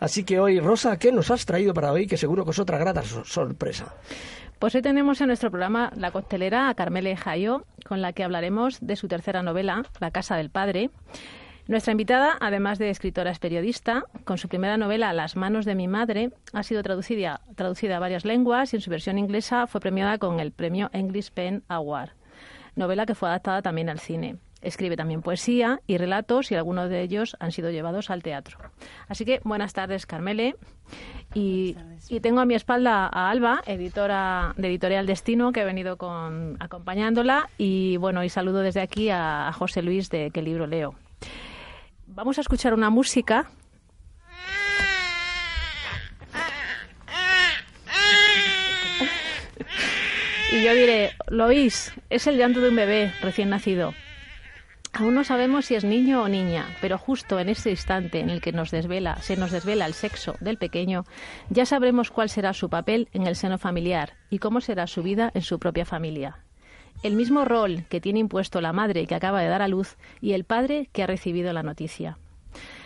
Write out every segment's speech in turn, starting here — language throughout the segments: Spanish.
Así que hoy, Rosa, ¿qué nos has traído para hoy? Que seguro que es otra grata sorpresa. Pues hoy tenemos en nuestro programa La Costelera a Carmele Jayo, con la que hablaremos de su tercera novela, La Casa del Padre. Nuestra invitada, además de escritora, es periodista. Con su primera novela, Las manos de mi madre, ha sido traducida, traducida a varias lenguas y en su versión inglesa fue premiada con el premio English Pen Award, novela que fue adaptada también al cine. Escribe también poesía y relatos y algunos de ellos han sido llevados al teatro. Así que buenas tardes, Carmele. Y, tengo a mi espalda a Alba, editora de Editorial Destino, que ha venido con, acompañándola. Y bueno, y saludo desde aquí a, a José Luis de ¿Qué libro leo? Vamos a escuchar una música. Y yo diré, ¿lo oís? Es el llanto de un bebé recién nacido. Aún no sabemos si es niño o niña, pero justo en ese instante en el que nos desvela, se nos desvela el sexo del pequeño, ya sabremos cuál será su papel en el seno familiar y cómo será su vida en su propia familia el mismo rol que tiene impuesto la madre que acaba de dar a luz y el padre que ha recibido la noticia.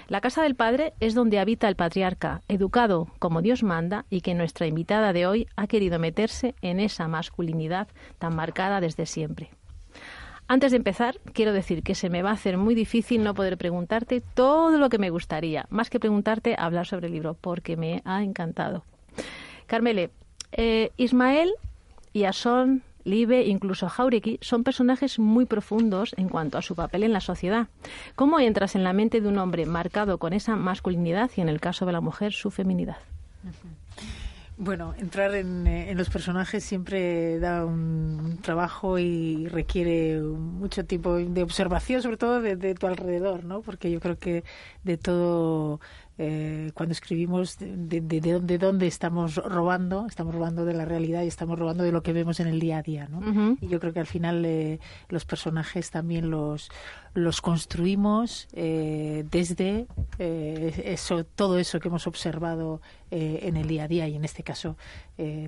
La casa del padre es donde habita el patriarca, educado como Dios manda y que nuestra invitada de hoy ha querido meterse en esa masculinidad tan marcada desde siempre. Antes de empezar, quiero decir que se me va a hacer muy difícil no poder preguntarte todo lo que me gustaría, más que preguntarte hablar sobre el libro, porque me ha encantado. Carmele, eh, Ismael y Asón Libe, incluso Jauregui, son personajes muy profundos en cuanto a su papel en la sociedad. ¿Cómo entras en la mente de un hombre marcado con esa masculinidad y, en el caso de la mujer, su feminidad? Bueno, entrar en, eh, los personajes siempre da un, trabajo y requiere mucho tiempo de observación, sobre todo de, de, tu alrededor, ¿no? Porque yo creo que de todo eh, cuando escribimos de, de, dónde estamos robando, estamos robando de la realidad y estamos robando de lo que vemos en el día a día. ¿no? Y yo creo que al final eh, los personajes también los, los construimos eh, desde eso, todo eso que hemos observado en el día a día y en este caso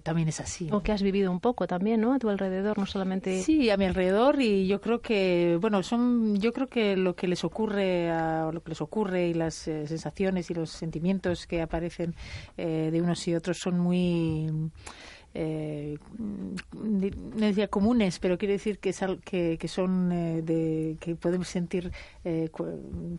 también es así. O que has vivido un poco también, ¿no? A tu alrededor, no solamente. Sí, a mi alrededor y yo creo que, bueno, son, yo creo que lo que les ocurre, a, lo que les ocurre y las sensaciones y los sentimientos que aparecen eh, de unos y otros son muy eh, no decía comunes, pero quiere decir que, que, que son eh, de que podemos sentir eh,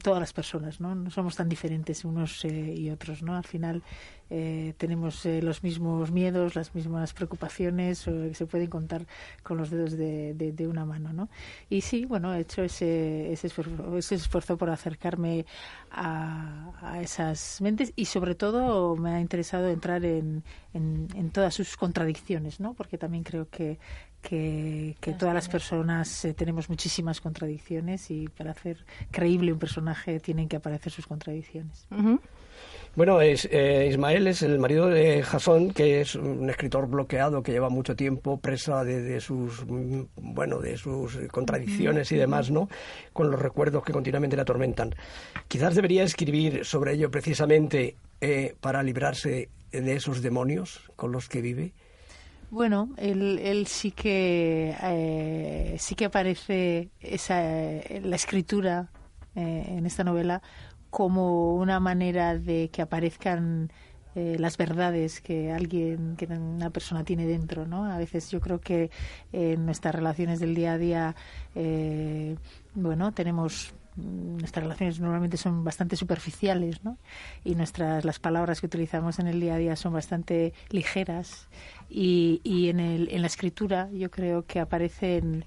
todas las personas, ¿no? No somos tan diferentes unos y otros, ¿no? Al final eh, tenemos eh, los mismos miedos, las mismas preocupaciones, que se pueden contar con los dedos de, de, una mano, ¿no? Y sí, bueno, he hecho ese, ese, esfuerzo, ese esfuerzo por acercarme a, a, esas mentes y sobre todo me ha interesado entrar en, en, en todas sus contradicciones, ¿no? Porque también creo que, que, todas las personas eh, tenemos muchísimas contradicciones y para hacer creíble un personaje tienen que aparecer sus contradicciones. Bueno, es, eh, Ismael es el marido de Jasón, que es un escritor bloqueado que lleva mucho tiempo presa de, sus bueno de sus contradicciones y demás, ¿no? Con los recuerdos que continuamente le atormentan. Quizás debería escribir sobre ello precisamente eh, para librarse de esos demonios con los que vive. Bueno, él, sí que eh, sí que aparece esa la escritura en esta novela como una manera de que aparezcan eh, las verdades que alguien, que una persona tiene dentro, ¿no? A veces yo creo que en nuestras relaciones del día a día, eh, bueno, tenemos nuestras relaciones normalmente son bastante superficiales, ¿no? Y nuestras las palabras que utilizamos en el día a día son bastante ligeras y, y en, el, en la escritura yo creo que aparecen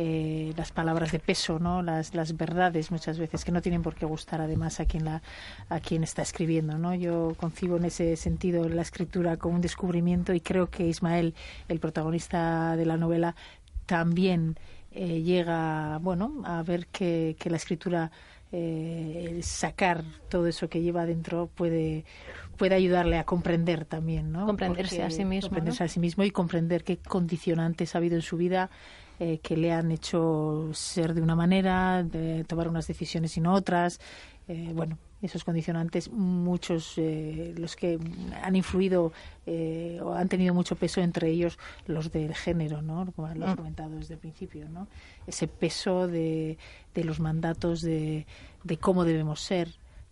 eh, las palabras de peso, ¿no? Las, las verdades muchas veces que no tienen por qué gustar además a quien la a quien está escribiendo, ¿no? Yo concibo en ese sentido la escritura como un descubrimiento y creo que Ismael, el protagonista de la novela, también eh, llega, bueno, a ver que, que la escritura eh, sacar todo eso que lleva adentro puede puede ayudarle a comprender también, ¿no? Comprenderse a sí mismo. Comprenderse a sí mismo y comprender qué condicionantes ha habido en su vida eh, que le han hecho ser de una manera, de tomar unas decisiones y no otras. Eh, bueno, esos condicionantes, muchos eh, los que han influido o han tenido mucho peso, entre ellos los del género, ¿no? Como lo has mm. comentado desde el principio, ¿no? Ese peso de, de los mandatos de, de cómo debemos ser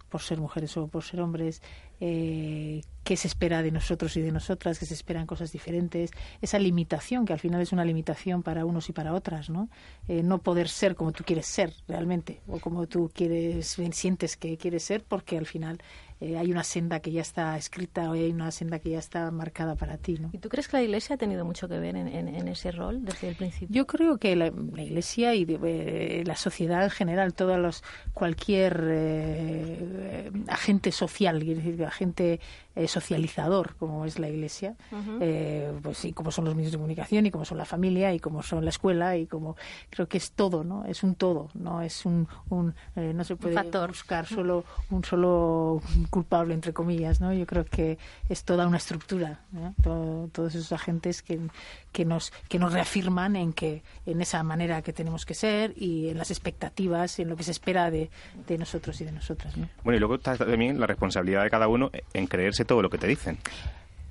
por ser mujeres o por ser hombres, eh, qué se espera de nosotros y de nosotras, que se esperan cosas diferentes, esa limitación, que al final es una limitación para unos y para otras, ¿no? Eh, no poder ser como tú quieres ser realmente, o como tú quieres, sientes que quieres ser, porque al final eh, hay una senda que ya está escrita o hay una senda que ya está marcada para ti. ¿no? ¿Y tú crees que la Iglesia ha tenido mucho que ver en, ese rol desde el principio? Yo creo que la, Iglesia y eh, la sociedad en general, todos los, cualquier eh, agente social, decir, agente socializador como es la Iglesia, pues sí, como son los medios de comunicación y como son la familia y como son la escuela y como creo que es todo, ¿no? Es un todo, no es un, un no se puede buscar solo un solo culpable, entre comillas, ¿no? Yo creo que es toda una estructura, todos esos agentes que, que, nos, que nos reafirman en, que, en esa manera que tenemos que ser y en las expectativas, en lo que se espera de, de nosotros y de nosotras. Bueno, y luego está también la responsabilidad de cada uno en creerse todo lo que te dicen.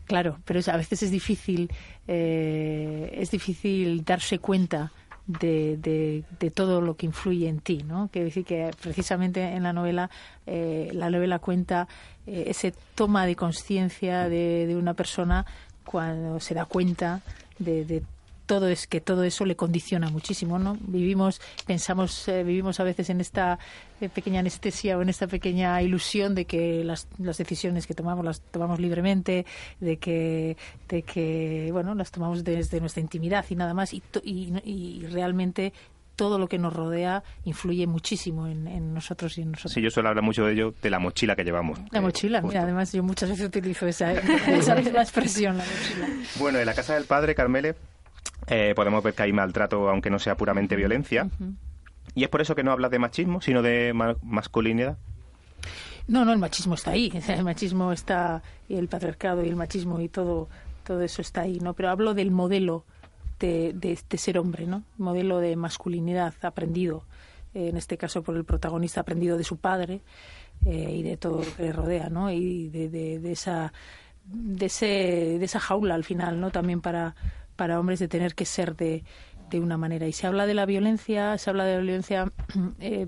Claro, pero a veces es difícil, eh, es difícil darse cuenta de, de, todo lo que influye en ti, ¿no? Quiero decir que precisamente en la novela, eh, la novela cuenta eh, ese toma de conciencia de, de, una persona cuando se da cuenta de todo es que todo eso le condiciona muchísimo, ¿no? Vivimos, pensamos, eh, vivimos a veces en esta eh, pequeña anestesia o en esta pequeña ilusión de que las, las, decisiones que tomamos las tomamos libremente, de que, de que, bueno, las tomamos desde nuestra intimidad y nada más, y, y, realmente todo lo que nos rodea influye muchísimo en, nosotros y en nosotros. Sí, yo suelo hablar mucho de ello, de la mochila que llevamos. La mochila, mira, además yo muchas veces utilizo esa, esa misma expresión, la mochila. Bueno, en la casa del padre, Carmele, eh, podemos ver que hay maltrato, aunque no sea puramente violencia. Y es por eso que no hablas de machismo, sino de masculinidad. No, no, el machismo está ahí. El machismo está, y el patriarcado y el machismo y todo, todo eso está ahí, ¿no? Pero hablo del modelo de, de, ser hombre, ¿no? Modelo de masculinidad aprendido, en este caso por el protagonista aprendido de su padre eh, y de todo lo que le rodea, ¿no? Y de, de, de esa de, ese, de esa jaula al final, ¿no? También para, para hombres de tener que ser de, de una manera. Y se habla de la violencia, se habla de la violencia eh,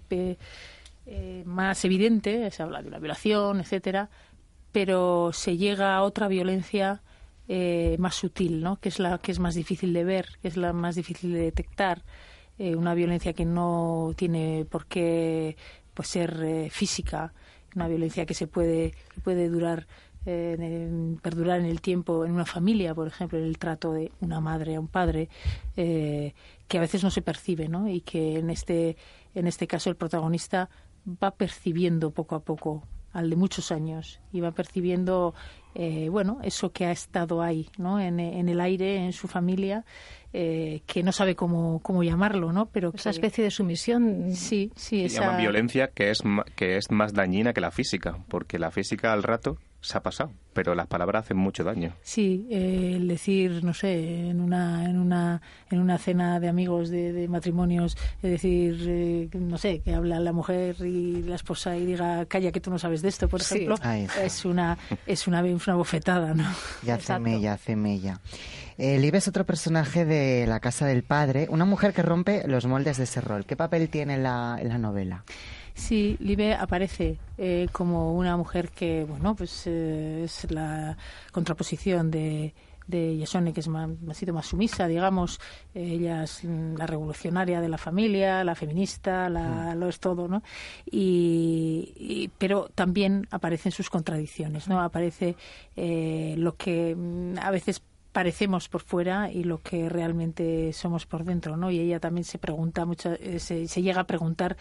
eh, más evidente, se habla de la violación, etcétera, pero se llega a otra violencia eh, más sutil, ¿no? que es la que es más difícil de ver, que es la más difícil de detectar, una violencia que no tiene por qué pues, ser física, una violencia que se puede, que puede durar perdurar en el tiempo en una familia, por ejemplo, en el trato de una madre a un padre, eh, que a veces no se percibe, ¿no? Y que en este, en este caso el protagonista va percibiendo poco a poco al de muchos años y va percibiendo eh, bueno eso que ha estado ahí no en, el aire en su familia eh, que no sabe cómo, cómo llamarlo no pero esa especie de sumisión. Sí sí esa... llama violencia que es que es más dañina que la física porque la física al rato se ha pasado, pero las palabras hacen mucho daño. Sí, eh, el decir, no sé, en una, en una, en una cena de amigos de, matrimonios, es decir, eh, no sé, que habla la mujer y la esposa y diga, calla que tú no sabes de esto, por ejemplo, es una, es una, una bofetada, ¿no? Ya hace mella, hace mella. Eh, es otro personaje de La Casa del Padre, una mujer que rompe los moldes de ese rol. ¿Qué papel tiene en la, en la novela? Sí, Libe aparece eh, como una mujer que, bueno, pues eh, es la contraposición de, de Yasone, que es más, ha sido más sumisa, digamos. Ella es la revolucionaria de la familia, la feminista, la, mm. lo es todo, ¿no? Y, pero también aparecen sus contradicciones, ¿no? Aparece eh, lo que mm, a veces parecemos por fuera y lo que realmente somos por dentro, ¿no? Y ella también se pregunta mucho, se, se llega a preguntar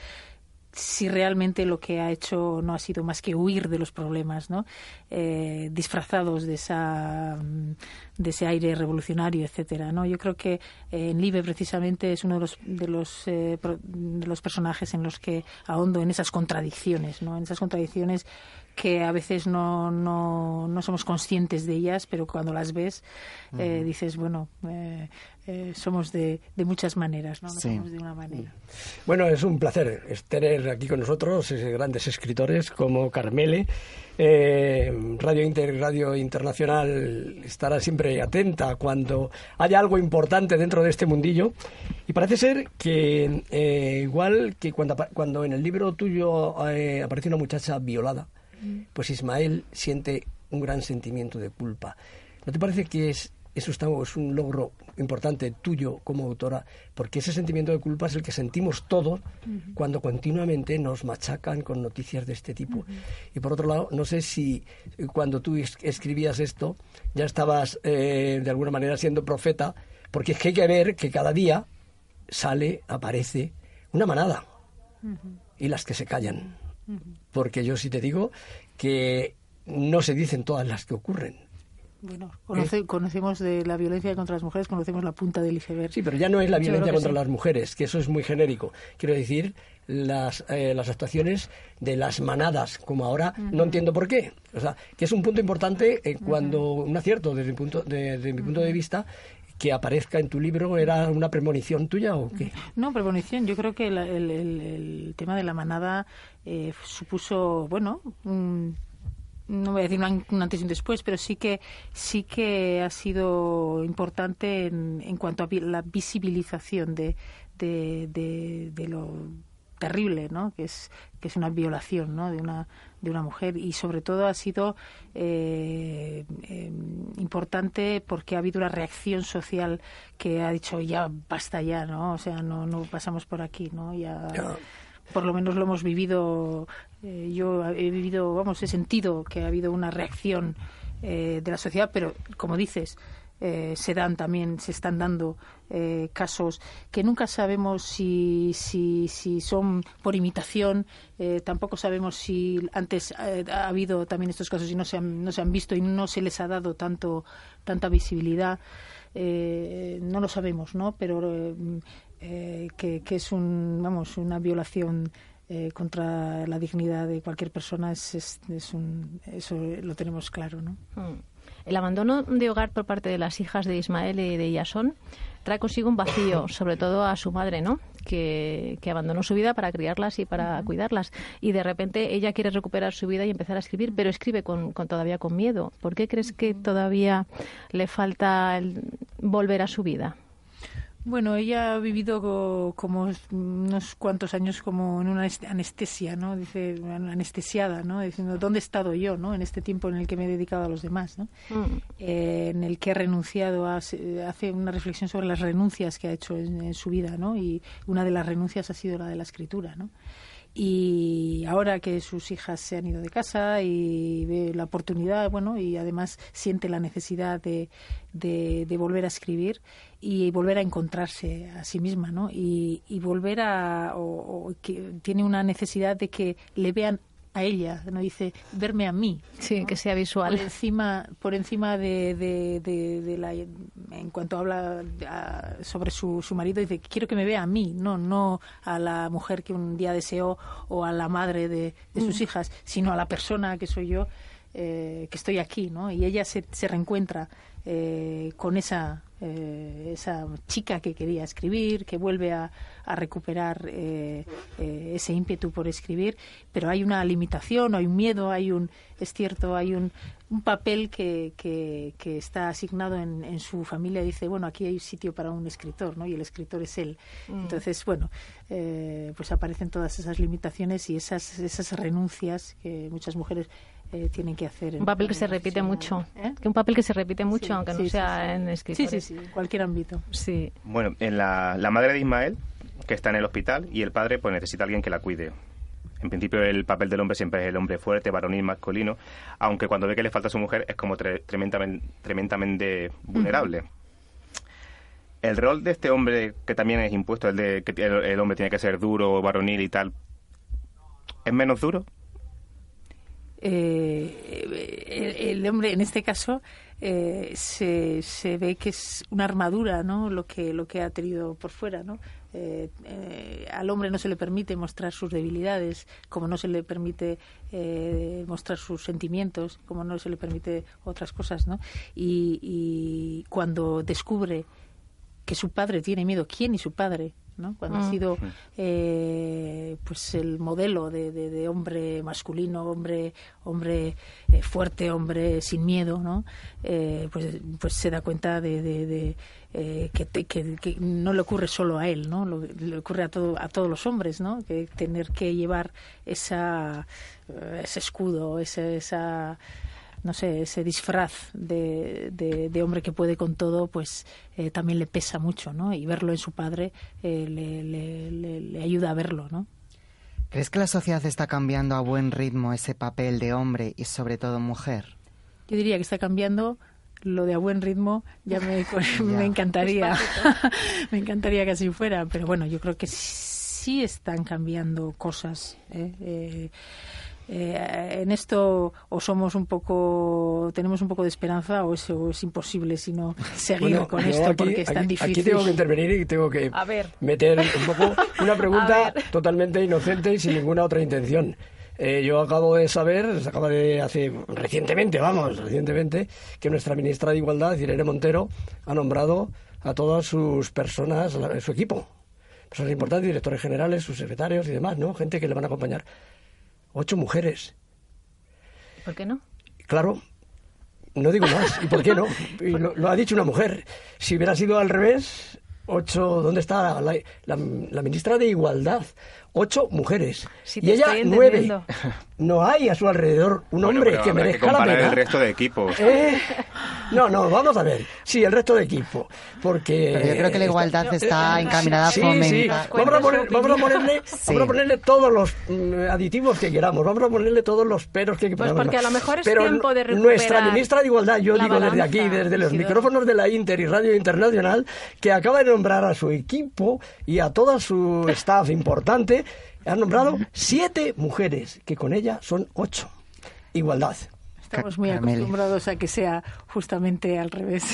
si realmente lo que ha hecho no ha sido más que huir de los problemas, ¿no? Eh, disfrazados de esa mm, de ese aire revolucionario, etcétera, ¿no? Yo creo que eh, en Libe precisamente es uno de los de los eh, de los personajes en los que ahondo en esas contradicciones, ¿no? En esas contradicciones que a veces no, no, no somos conscientes de ellas, pero cuando las ves dices, bueno, eh, somos de, de, muchas maneras, ¿no? somos de una manera. Bueno, es un placer tener aquí con nosotros grandes escritores como Carmele. Eh, Radio Inter, Radio Internacional estará siempre atenta cuando haya algo importante dentro de este mundillo. Y parece ser que eh, igual que cuando, cuando en el libro tuyo apareció una muchacha violada, pues Ismael siente un gran sentimiento de culpa. ¿No te parece que es eso está, es un logro importante tuyo como autora, porque ese sentimiento de culpa es el que sentimos todos cuando continuamente nos machacan con noticias de este tipo. Y por otro lado, no sé si cuando tú escribías esto ya estabas eh, de alguna manera siendo profeta, porque es que hay que ver que cada día sale, aparece una manada y las que se callan. Porque yo sí te digo que no se dicen todas las que ocurren. Bueno, conocemos de la violencia contra las mujeres, conocemos la punta del iceberg. Sí, pero ya no es la violencia contra las mujeres, que eso es muy genérico. Quiero decir, las, eh, las actuaciones de las manadas, como ahora, no entiendo por qué. O sea, que es un punto importante eh, cuando, un acierto desde mi punto de, mi punto de vista, que aparezca en tu libro era una premonición tuya o qué? No, premonición. Yo creo que el, tema de la manada eh, supuso, bueno, un no voy a decir un, antes y un después, pero sí que sí que ha sido importante en, en cuanto a la visibilización de, de, de, lo terrible, ¿no? Que es que es una violación, ¿no? De una de una mujer y sobre todo ha sido eh, em, importante porque ha habido una reacción social que ha dicho ya basta ya, ¿no? O sea, no no pasamos por aquí, ¿no? ya por lo menos lo hemos vivido, eh, yo he vivido, vamos, he sentido que ha habido una reacción eh, de la sociedad, pero como dices, eh, se dan también, se están dando casos que nunca sabemos si, si, si son por imitación, tampoco sabemos si antes ha habido también estos casos y no se han, no se han visto y no se les ha dado tanto, tanta visibilidad. no lo sabemos, ¿no? Pero eh, que, es un, vamos, una violación eh, contra la dignidad de cualquier persona, es, es, un, eso lo tenemos claro. ¿no? Mm. El abandono de hogar por parte de las hijas de Ismael y de Yasón trae consigo un vacío, sobre todo a su madre, ¿no? Que, que abandonó su vida para criarlas y para cuidarlas. Y de repente ella quiere recuperar su vida y empezar a escribir, pero escribe con, con todavía con miedo. ¿Por qué crees que todavía le falta el volver a su vida? Bueno, ella ha vivido como unos cuantos años como en una anestesia, ¿no? Dice, anestesiada, ¿no? Diciendo, ¿dónde he estado yo, ¿no? En este tiempo en el que me he dedicado a los demás, ¿no? Mm. Eh, en el que he renunciado, a, hace una reflexión sobre las renuncias que ha hecho en, en, su vida, ¿no? Y una de las renuncias ha sido la de la escritura, ¿no? Y ahora que sus hijas se han ido de casa y ve la oportunidad, bueno, y además siente la necesidad de, de, volver a escribir y volver a encontrarse a sí misma, ¿no? Y, y volver a, o, que tiene una necesidad de que le vean a ella, no dice verme a mí. Sí, que sea visual. Por encima, por encima de, de, la, en cuanto habla sobre su, su marido, dice quiero que me vea a mí, no, no a la mujer que un día deseó o a la madre de, sus mm. hijas, sino a la persona que soy yo, eh, que estoy aquí, ¿no? Y ella se, se reencuentra eh, con esa eh, esa chica que quería escribir, que vuelve a, recuperar eh, ese ímpetu por escribir, pero hay una limitación, hay un miedo, hay un, es cierto, hay un, un papel que, que, está asignado en, su familia. Dice, bueno, aquí hay sitio para un escritor, ¿no? Y el escritor es él. Mm. Entonces, bueno, pues aparecen todas esas limitaciones y esas, esas renuncias que muchas mujeres eh, tienen que hacer. un papel que se repite mucho. ¿eh? Que un papel que se repite mucho, aunque no sea en escritura. Sí, sí, sí, en cualquier ámbito. Sí. Bueno, en la, la madre de Ismael, que está en el hospital, y el padre pues necesita a alguien que la cuide. En principio el papel del hombre siempre es el hombre fuerte, varonil, masculino, aunque cuando ve que le falta a su mujer es como tremendamente, tremendamente vulnerable. El rol de este hombre, que también es impuesto, el de que el hombre tiene que ser duro, varonil y tal, ¿es menos duro? Eh, el, hombre en este caso eh, se, se ve que es una armadura no lo que lo que ha tenido por fuera no eh, eh, al hombre no se le permite mostrar sus debilidades como no se le permite mostrar sus sentimientos como no se le permite otras cosas no y, y cuando descubre que su padre tiene miedo quién y su padre ¿no? Cuando ha Mm. sido eh, pues el modelo de, de- de hombre masculino, hombre hombre eh, fuerte, hombre sin miedo, ¿no? Eh, pues, pues se da cuenta de, de- de, eh, que, te- que- que no le ocurre solo a él, ¿no? Lo- le ocurre a, todo, a todos los hombres, ¿no? Que tener que llevar esa, eh, ese escudo, ese, esa no sé, ese disfraz de, de- de hombre que puede con todo, pues eh, también le pesa mucho, ¿no? Y verlo en su padre eh, le, le- le- le ayuda a verlo, ¿no? ¿Crees que la sociedad está cambiando a buen ritmo ese papel de hombre y sobre todo mujer? Yo diría que está cambiando lo de a buen ritmo, ya me, me encantaría, me encantaría que así fuera, pero bueno, yo creo que sí están cambiando cosas. ¿eh? Eh, en esto o somos un poco, tenemos un poco de esperanza o es, o es imposible sino seguir Bueno, con esto aquí- porque es tan aquí- difícil. Aquí tengo que intervenir y tengo que A ver. meter un poco una pregunta totalmente inocente y sin ninguna otra intención. Eh, yo acabo de saber, se acaba de hace recientemente, vamos, recientemente, que nuestra ministra de Igualdad, Irene Montero, ha nombrado a todas sus personas, a su equipo, personas importantes, directores generales, sus secretarios y demás, ¿no? Gente que le van a acompañar. Ocho mujeres. ¿Por qué no? Claro, no digo más. ¿Y por qué no? Y lo, lo ha dicho una mujer. Si hubiera sido al revés, ocho, ¿dónde está la, la- la ministra de Igualdad? Ocho mujeres. Y ella nueve. No hay a su alrededor un Bueno, hombre pero que merezca la comparar pena. el resto de equipos. Eh, No, no, vamos a ver. Sí, el resto de equipo. Porque. Pero yo creo que la igualdad está eh, encaminada a sí, fomentar. sí. Vamos a, poner- vamos a ponerle, Sí. vamos a ponerle todos los mm, aditivos que queramos, vamos a ponerle todos los peros que Pues queramos. porque a lo mejor es Pero tiempo de Nuestra recuperar ministra de Igualdad, yo la digo desde aquí, desde los micrófonos de la Inter y Radio Internacional, que acaba de nombrar a su equipo y a todo su staff importante, han nombrado siete mujeres, que con ella son ocho. Igualdad. Estamos muy acostumbrados a que sea justamente al revés.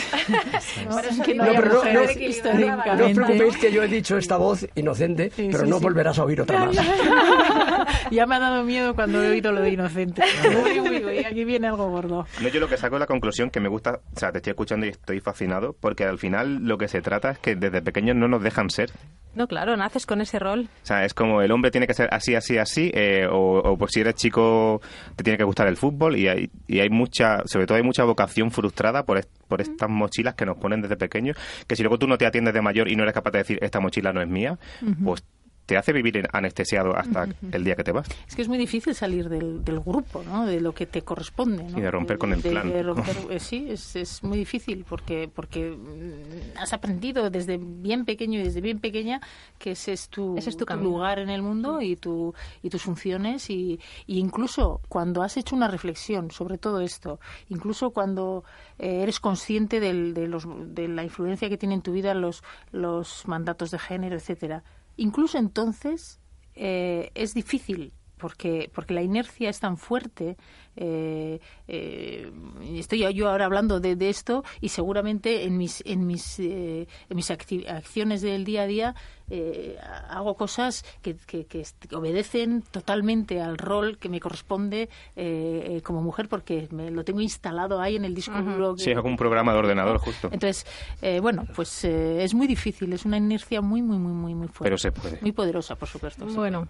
¿no? Que haya históricamente. No os preocupéis que yo he dicho esta voz inocente, Sí, pero sí, no sí. volverás a oír otra más. ya me ha dado miedo cuando he oído lo de inocente. Uy, uy, uy, aquí viene algo gordo. No, yo lo que saco es la conclusión que me gusta, o sea, te estoy escuchando y estoy fascinado, porque al final lo que se trata es que desde pequeños no nos dejan ser. No, claro, naces con ese rol. O sea, es como el hombre tiene que ser así, así, así, eh, o, o pues si eres chico te tiene que gustar el fútbol y hay, y hay mucha, sobre todo hay mucha vocación frustrada por, est- por estas mochilas que nos ponen desde pequeños, que si luego tú no te atiendes de mayor y no eres capaz de decir esta mochila no es mía, pues te hace vivir anestesiado hasta el día que te vas. Es que es muy difícil salir del, del grupo, ¿no? De lo que te corresponde, ¿no? Y de romper con el De- clan. de romper- eh, sí, es, es muy difícil porque porque mm, has aprendido desde bien pequeño y desde bien pequeña que ese es tu, Ese es tu lugar en el mundo y tu y tus funciones y, y incluso cuando has hecho una reflexión sobre todo esto, incluso cuando eh, eres consciente del- de, los, de la influencia que tienen en tu vida los los mandatos de género, etcétera. Incluso entonces eh, es difícil porque porque la inercia es tan fuerte eh, eh, estoy yo ahora hablando de, de esto y seguramente en mis en mis eh, en mis acciones del día a día eh, hago cosas que, que- que obedecen totalmente al rol que me corresponde eh, eh, como mujer porque me lo tengo instalado ahí en el disco duro que- Sí, es como un programa de ordenador justo. entonces, eh, bueno, pues eh, es muy difícil, es una inercia muy, muy, muy, muy, muy fuerte. Pero se puede. Muy poderosa, por supuesto. Bueno,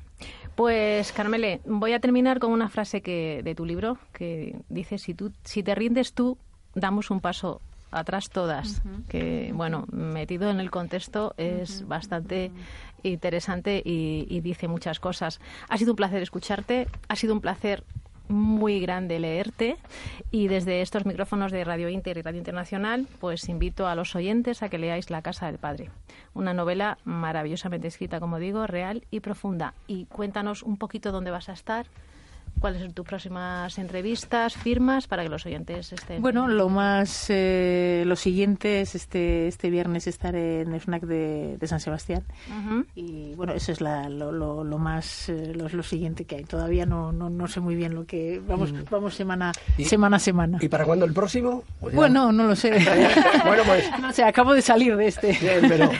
pues Carmele, voy a terminar con una frase que de tu libro que dice si tú si te rindes tú damos un paso atrás todas, que bueno, metido en el contexto es bastante interesante y, y dice muchas cosas. Ha sido un placer escucharte, ha sido un placer muy grande leerte y desde estos micrófonos de Radio Inter y Radio Internacional pues invito a los oyentes a que leáis La Casa del Padre, una novela maravillosamente escrita, como digo, real y profunda. Y cuéntanos un poquito dónde vas a estar, cuáles son tus próximas entrevistas, firmas, para que los oyentes estén... Bueno, lo más, eh, lo siguiente es este, este viernes estar en el FNAC de, de San Sebastián. Ujú. Y bueno, eso es la, lo, lo, lo más, eh, lo, lo siguiente que hay. Todavía no, no, no sé muy bien lo que, vamos, vamos semana, Y- semana a semana. ¿Y para cuándo el próximo? Pues Bueno, no lo sé. Bueno, pues no sé, acabo de salir de este. Bien, pero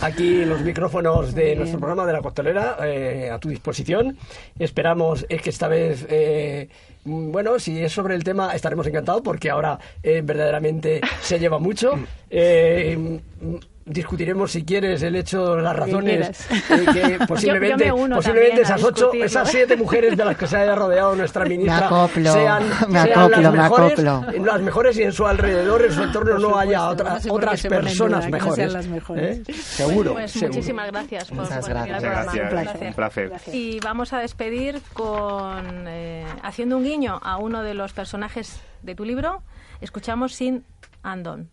aquí los micrófonos de nuestro programa de la costelera eh, a tu disposición. Esperamos es que esta vez, eh, mm, bueno, si es sobre el tema estaremos encantados porque ahora eh, verdaderamente se lleva mucho. Eh, mm, discutiremos si quieres el hecho, las razones eh, que posiblemente, yo posiblemente esas ocho, discutirlo. esas siete mujeres de las que se haya rodeado nuestra ministra acoplo, sean, me sean acoplo, las me mejores, acoplo. las mejores y en su alrededor, en su entorno no haya otra- no sé otras personas duda que no mejores. sean las mejores. ¿eh? Seguro, Pues seguro. muchísimas gracias por, Muchas por gracias. Gracias, Un un placer. Y vamos a despedir con eh, haciendo un guiño a uno de los personajes de tu libro. Escuchamos Sin Andon.